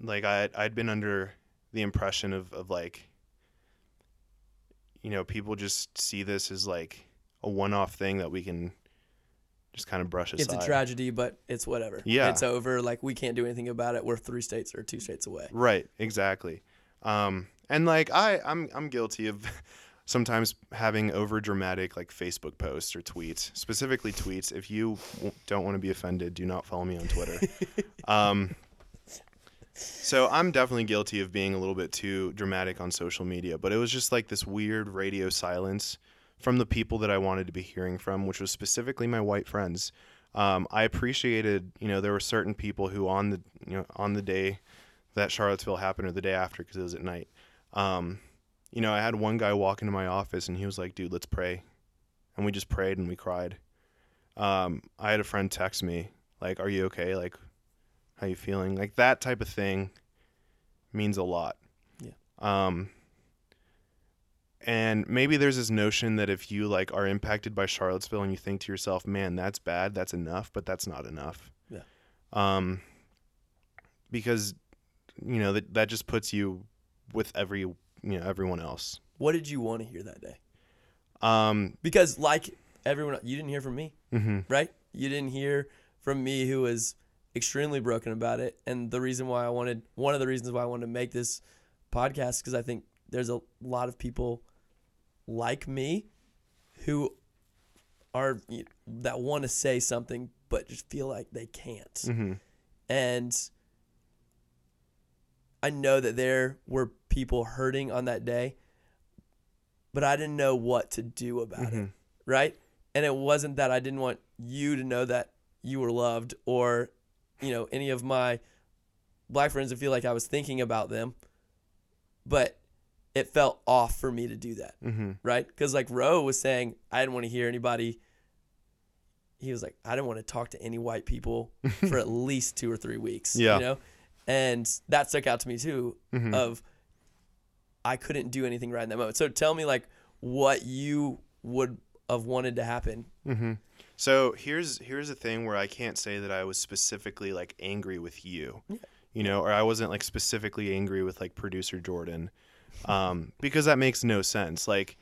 like I I'd been under the impression of, of like you know, people just see this as like a one off thing that we can just kind of brush aside. It's a tragedy, but it's whatever. Yeah. It's over. Like we can't do anything about it. We're three states or two states away. Right, exactly. Um, and like I, I'm, I'm guilty of sometimes having over dramatic like Facebook posts or tweets, specifically tweets. If you don't want to be offended, do not follow me on Twitter. um, so I'm definitely guilty of being a little bit too dramatic on social media, but it was just like this weird radio silence from the people that I wanted to be hearing from, which was specifically my white friends. Um, I appreciated, you know, there were certain people who on the, you know, on the day that Charlottesville happened or the day after because it was at night. Um, you know, I had one guy walk into my office and he was like, "Dude, let's pray," and we just prayed and we cried. Um, I had a friend text me like, "Are you okay? Like, how you feeling?" Like that type of thing means a lot. Yeah. Um, and maybe there's this notion that if you like are impacted by Charlottesville and you think to yourself, "Man, that's bad. That's enough," but that's not enough. Yeah. Um, because you know that that just puts you with every you know everyone else. What did you want to hear that day? Um, Because like everyone, you didn't hear from me, mhm. right? You didn't hear from me, who was extremely broken about it. And the reason why I wanted, one of the reasons why I wanted to make this podcast, because I think there's a lot of people like me who are that want to say something but just feel like they can't. Mhm. And I know that there were people hurting on that day, but I didn't know what to do about it, Mhm. right? And it wasn't that I didn't want you to know that you were loved or, you know, any of my black friends and feel like I was thinking about them, but it felt off for me to do that, Mm-hmm. right? Because like Roe was saying, I didn't want to hear anybody. He was like, I didn't want to talk to any white people for at least two or three weeks. Yeah. You know, and that stuck out to me too. Mhm. Of I couldn't do anything right in that moment. So tell me like what you would have wanted to happen. Mm-hmm. So here's here's a thing where I can't say that I was specifically like angry with you, you know, or I wasn't like specifically angry with like producer Jordan, um, because that makes no sense. Like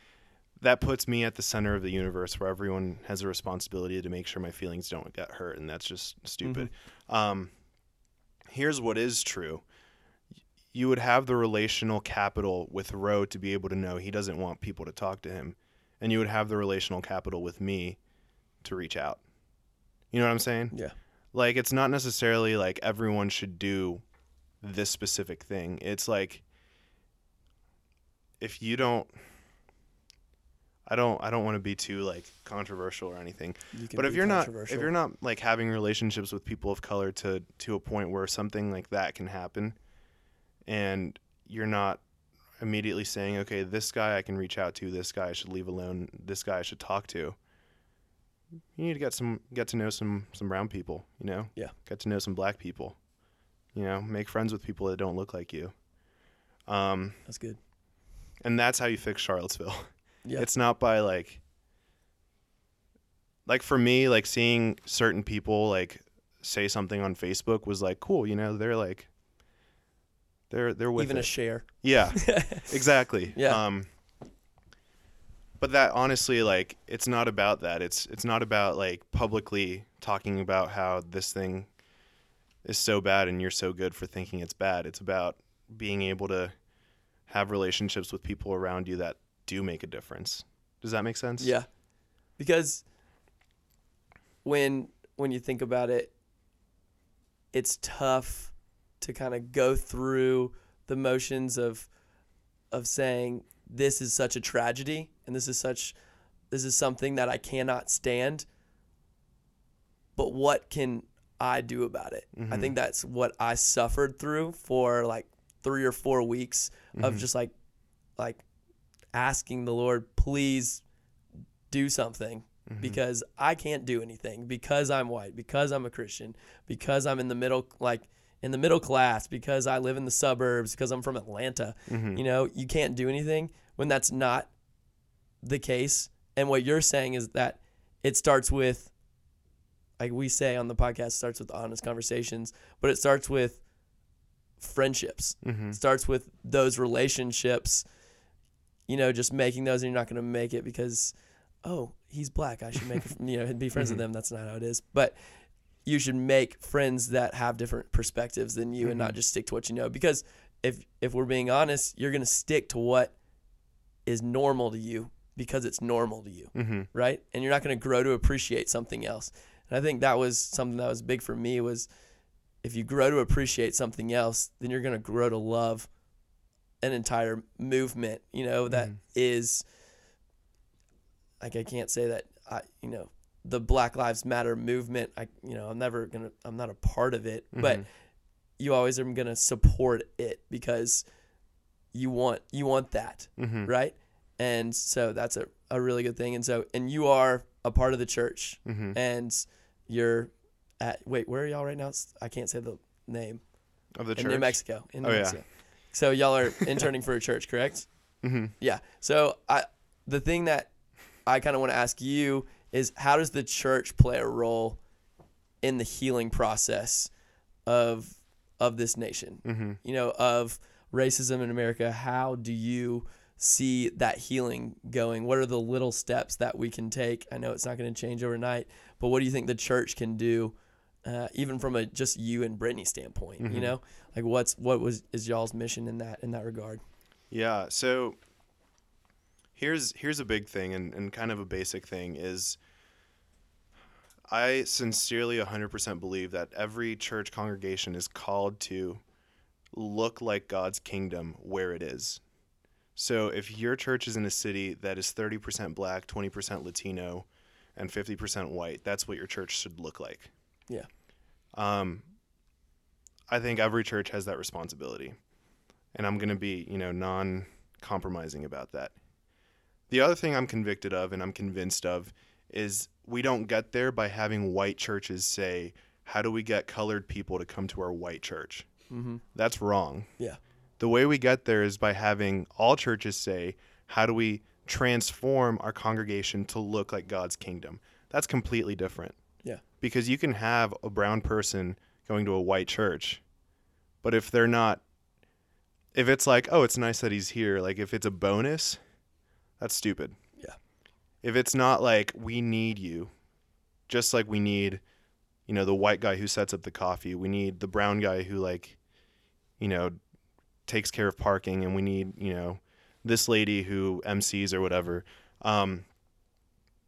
that puts me at the center of the universe where everyone has a responsibility to make sure my feelings don't get hurt, and that's just stupid. Um, here's what is true. You would have the relational capital with Roe to be able to know he doesn't want people to talk to him. And you would have the relational capital with me to reach out. You know what I'm saying? Yeah. Like it's not necessarily like everyone should do this specific thing. It's like if you don't I don't I don't want to be too like controversial or anything. But if you're not if you're not like having relationships with people of color to to a point where something like that can happen and you're not immediately saying, okay, this guy I can reach out to, this guy I should leave alone, this guy I should talk to. You need to get some get to know some some brown people, you know? Yeah. Get to know some black people. You know, make friends with people that don't look like you. Um, That's good. and that's how you fix Charlottesville. Yeah. It's not by like like for me, like seeing certain people like say something on Facebook was like cool, you know, they're like they're they're with Even it. a share. Yeah, exactly. Yeah. Um, but that honestly, like, it's not about that. It's it's not about like publicly talking about how this thing is so bad and you're so good for thinking it's bad. It's about being able to have relationships with people around you that do make a difference. Does that make sense? Yeah. Because when when you think about it, it's tough to kind of go through the motions of of saying this is such a tragedy and this is such this is something that I cannot stand. But what can I do about it? I think mm-hmm. that's what I suffered through for like 3 or 4 weeks of mm-hmm. just like like asking the Lord, please do something mm-hmm. because I can't do anything because I'm white, because I'm a Christian, because I'm in the middle, like in the middle class, because I live in the suburbs, because I'm from Atlanta. You know, you can't do anything when that's not the case. And what you're saying is that it starts with, like we say on the podcast, starts with honest conversations, but it starts with friendships. Mm-hmm. Starts with those relationships you know, just making those and you're not going to make it because, oh, he's black. I should make, you know, be friends with them. That's not how it is. But you should make friends that have different perspectives than you and not just stick to what you know. Because if, if we're being honest, you're going to stick to what is normal to you because it's normal to you. Mm-hmm. Right. And you're not going to grow to appreciate something else. And I think that was something that was big for me was if you grow to appreciate something else, then you're going to grow to love an entire movement, you know, that is like I can't say that I, you know, the Black Lives Matter movement, I you know, I'm never to I'm not a part of it, but you always are going to support it because you want you want that, Mm-hmm. right? And so that's a, a really good thing. And so and you are a part of the church Mm-hmm. and you're at wait, where are y'all right now? I can't say the name. Of the in church. New Mexico. In New Oh, yeah. Mexico. So y'all are interning for a church, correct? Mm-hmm. Yeah. So I the thing that I kind of want to ask you is how does the church play a role in the healing process of of this nation? Mm-hmm. You know, of racism in America. How do you see that healing going? What are the little steps that we can take? I know it's not going to change overnight, but what do you think the church can do? Uh, even from a just you and Brittany standpoint, you know, like what's what was is y'all's mission in that in that regard? Yeah. So here's here's a big thing and, and kind of a basic thing is I sincerely 100% believe that every church congregation is called to look like God's kingdom where it is. So if your church is in a city that is 30% black, 20% Latino, and 50% white, that's what your church should look like. Yeah. Um, I think every church has that responsibility. And I'm going to be, you know, non compromising about that. The other thing I'm convicted of and I'm convinced of is we don't get there by having white churches say, How do we get colored people to come to our white church? Mm-hmm. That's wrong. Yeah. The way we get there is by having all churches say, How do we transform our congregation to look like God's kingdom? That's completely different. Yeah. Because you can have a brown person going to a white church, but if they're not, if it's like, oh, it's nice that he's here, like if it's a bonus, that's stupid. Yeah. If it's not like, we need you, just like we need, you know, the white guy who sets up the coffee, we need the brown guy who, like, you know, takes care of parking, and we need, you know, this lady who MCs or whatever. Um,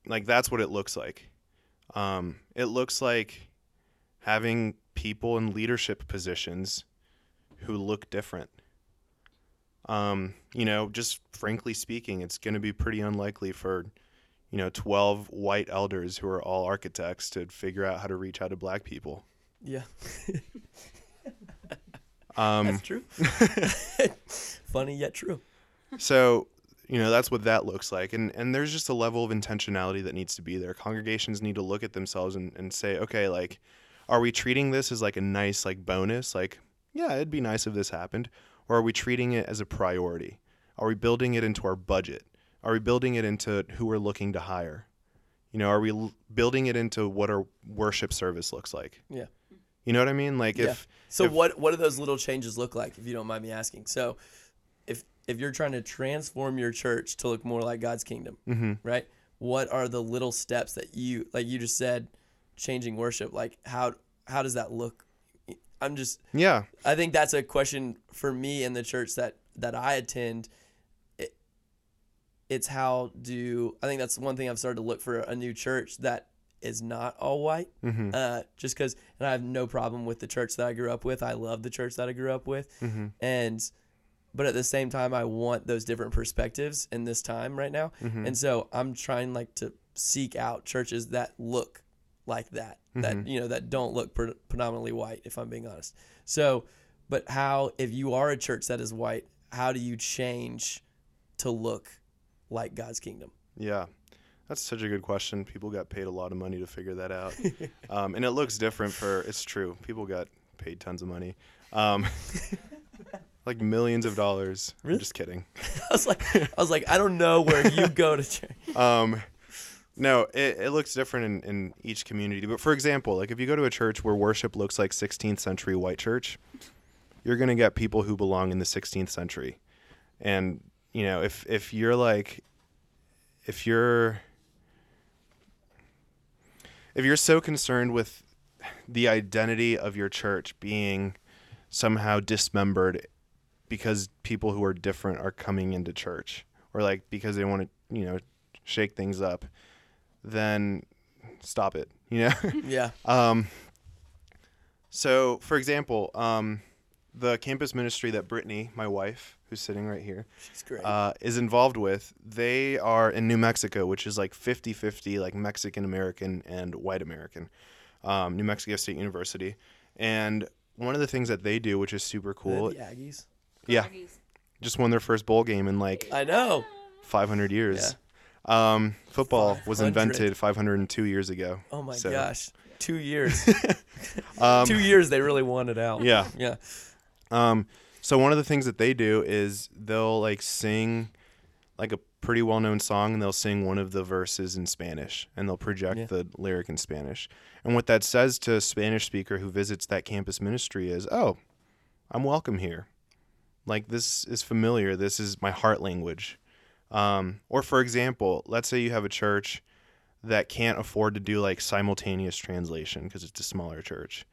like that's what it looks like. Um, it looks like having people in leadership positions who look different. Um, you know, just frankly speaking, it's going to be pretty unlikely for, you know, 12 white elders who are all architects to figure out how to reach out to black people. Yeah. Um, That's true. Funny yet true. so you know that's what that looks like and and there's just a level of intentionality that needs to be there congregations need to look at themselves and, and say okay like are we treating this as like a nice like bonus like yeah it'd be nice if this happened or are we treating it as a priority are we building it into our budget are we building it into who we're looking to hire you know are we l- building it into what our worship service looks like Yeah. you know what i mean like Yeah. if So if- what what do those little changes look like, if you don't mind me asking? So, if if you're trying to transform your church to look more like God's kingdom, Mhm. right? What are the little steps that you like? You just said, changing worship. Like how how does that look? I'm just yeah I think that's a question for me in the church that that I attend. It, it's how do I think that's one thing I've started to look for a new church that is not all white. mm-hmm. Uh, just because, and I have no problem with the church that I grew up with. I love the church that I grew up with, Mm-hmm. and but at the same time, I want those different perspectives in this time right now, Mm-hmm. and so I'm trying like to seek out churches that look like that, that you know that don't look pre- predominantly white. If I'm being honest, so but how if you are a church that is white, how do you change to look like God's kingdom? Yeah, that's such a good question. People got paid a lot of money to figure that out, um, and it looks different for. It's true. People got paid tons of money, um, like millions of dollars. Really? I'm just kidding. I was like, I was like, I don't know where you go to church. Um, no, it, it looks different in, in each community. But for example, like if you go to a church where worship looks like 16th century white church, you're gonna get people who belong in the 16th century, and you know if if you're like, if you're if you're so concerned with the identity of your church being somehow dismembered because people who are different are coming into church or like because they want to you know shake things up then stop it you know Yeah, um so for example um the campus ministry that brittany my wife who's sitting right here she's great. uh, is involved with they are in new mexico which is like 50-50 like mexican american and white american um, new mexico state university and one of the things that they do which is super cool the Aggies. yeah Doggies. just won their first bowl game in like I know. 500 years um, football was 500. invented 502 years ago Oh my So- gosh, two years. um, two years they really wanted out. yeah Yeah. Um, so one of the things that they do is they'll like sing like a pretty well known song and they'll sing one of the verses in Spanish and they'll project Yeah. the lyric in Spanish. And what that says to a Spanish speaker who visits that campus ministry is, "Oh, I'm welcome here. Like this is familiar. This is my heart language." Um, or for example, let's say you have a church that can't afford to do like simultaneous translation because it's a smaller church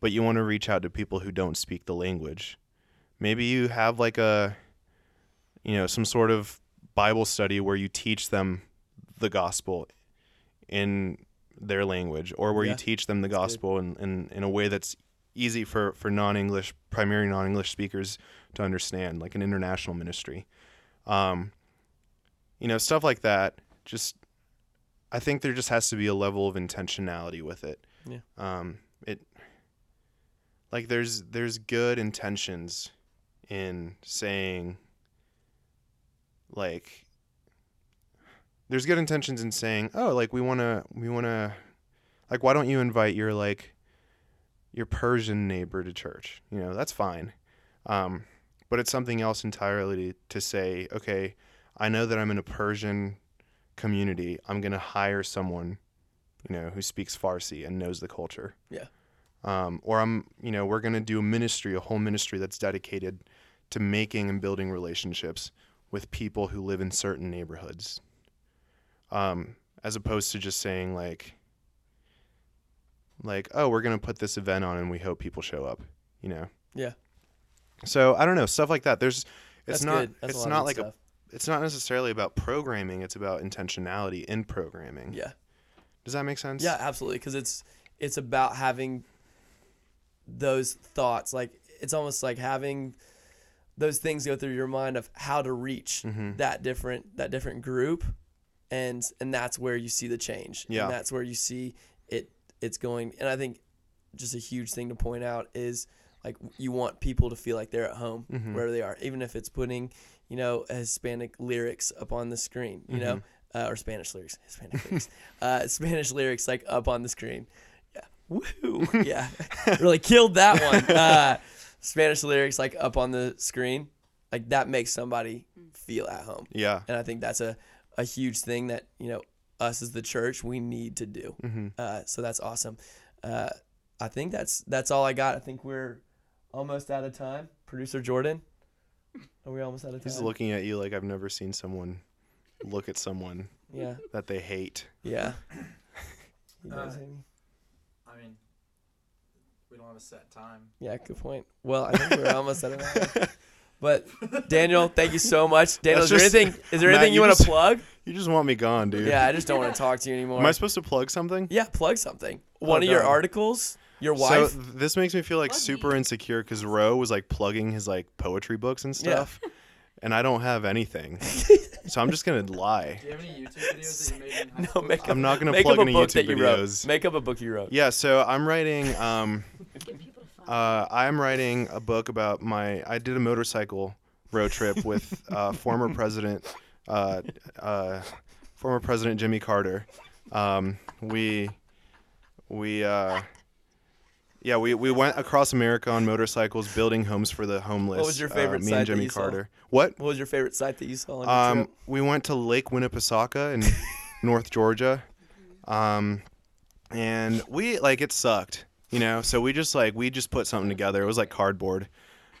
but you want to reach out to people who don't speak the language. Maybe you have like a, you know, some sort of Bible study where you teach them the gospel in their language, or where Yeah, you teach them the gospel in, in, in a way that's easy for, for non English, primary non English speakers to understand, like an international ministry. Um, you know, stuff like that. Just, I think there just has to be a level of intentionality with it. Yeah. Um, it like there's there's good intentions in saying like there's good intentions in saying oh like we want to we want to like why don't you invite your like your persian neighbor to church you know that's fine um, but it's something else entirely to say okay i know that i'm in a persian community i'm going to hire someone you know who speaks farsi and knows the culture Yeah. um, or i'm you know we're going to do a ministry a whole ministry that's dedicated to making and building relationships with people who live in certain neighborhoods um, as opposed to just saying like like oh we're going to put this event on and we hope people show up you know Yeah. so i don't know stuff like that there's it's That's not a it's not like a stuff. It's not necessarily about programming it's about intentionality in programming Yeah. does that make sense Yeah, absolutely. Because it's it's about having those thoughts. Like it's almost like having those things go through your mind of how to reach Mm-hmm. that different that different group, and and that's where you see the change. Yeah. and that's where you see it. It's going. And I think just a huge thing to point out is like you want people to feel like they're at home Mhm. wherever they are, even if it's putting you know Hispanic lyrics up on the screen. You know. Uh, or Spanish lyrics, Hispanic lyrics, uh, Spanish lyrics like up on the screen. Yeah, woo, yeah, really killed that one. Uh, Spanish lyrics like up on the screen, like that makes somebody feel at home, yeah and I think that's a a huge thing that you know us as the church we need to do. mm-hmm. Uh, so that's awesome. Uh, I think that's that's all I got. I think we're almost out of time. Producer Jordan, are we almost out of time? he's looking at you like i've never seen someone look at someone yeah, that they hate yeah. You guys Uh, hate me? I mean, we don't have a set time. Yeah, good point. Well, I think we're almost out of time. But Daniel, thank you so much. Daniel, is there just- anything is there Matt, anything you, you want to plug? you just want me gone dude Yeah, I just don't want to talk to you anymore. am i supposed to plug something yeah, plug something. One of your articles, your So wife. th- this makes me feel like Plug super me. insecure because Roe was like plugging his like poetry books and Yeah. stuff, and I don't have anything, so I'm just gonna lie. Do you have any YouTube videos that you made in high no, school? make up, I'm not gonna make plug up a any book YouTube that you videos. wrote. Make up a book you wrote. Yeah, so I'm writing. Um, Get people to find uh, I'm writing a book about my. I did a motorcycle road trip with uh, former president, uh, uh, former President Jimmy Carter. Um, we, we, uh, yeah, we, we went across America on motorcycles, building homes for the homeless. What was your favorite uh, me site and that Jimmy you saw? Carter. What? What was your favorite site that you saw on your Um, trip? we went to Lake Winnipesaukee in North Georgia, um, and we like it sucked, you know. So we just like we just put something together. It was like cardboard.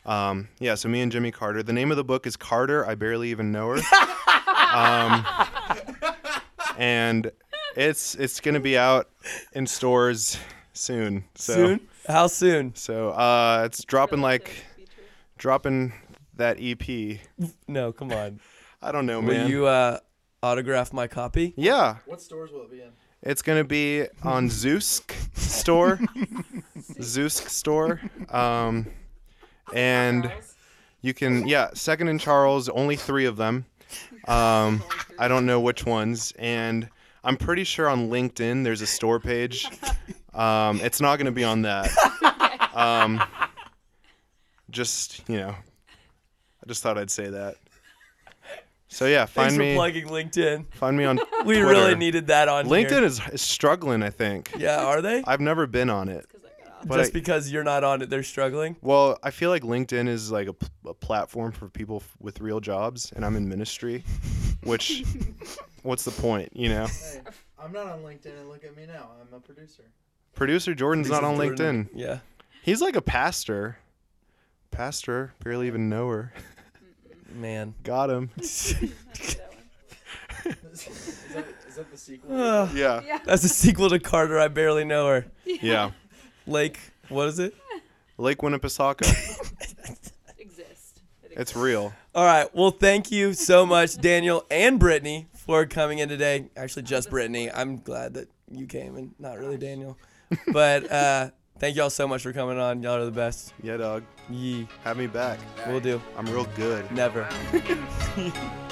Um, yeah. So me and Jimmy Carter. The name of the book is Carter. I barely even know her. um, and it's it's gonna be out in stores soon. So, soon? How soon? So uh, it's dropping like dropping that EP. No, come on. I don't know, man. Will you uh, autograph my copy? yeah. What stores will it be in? It's gonna be on Zeusk store, Zeusk store, um, and you can yeah, second and Charles, only three of them. Um, I don't know which ones, and I'm pretty sure on LinkedIn there's a store page. Um, it's not gonna be on that. Um, just you know, I just thought I'd say that. So yeah, find Thanks find for me, plugging LinkedIn. find me on We Twitter. really needed that on LinkedIn here. is, is struggling, I think. Yeah, are they? I've never been on it. 'Cause I got off. But Just I- because you're not on it, they're struggling. Well, I feel like LinkedIn is like a platform for people f- with real jobs, and I'm in ministry, which, what's the point, you know? Hey, I'm not on LinkedIn and look at me now. I'm a producer. Producer Jordan's not on Jordan. LinkedIn. Yeah. He's like a pastor. Pastor, barely even know her. Man. Got him. is, that, is that the sequel? Ugh. Yeah. Yeah. That's a sequel to Carter. I barely know her. Yeah. Lake, what is it? Lake Winnipesaukee. Exist. It It's real. All right. Well, thank you so much, Daniel and Brittany, for coming in today. Actually, just Brittany. I'm glad that you came and not really Daniel. But uh, thank y'all so much for coming on. Y'all are the best. Yeah, dog. Yee. Have me back. We'll do. I'm real good. Never.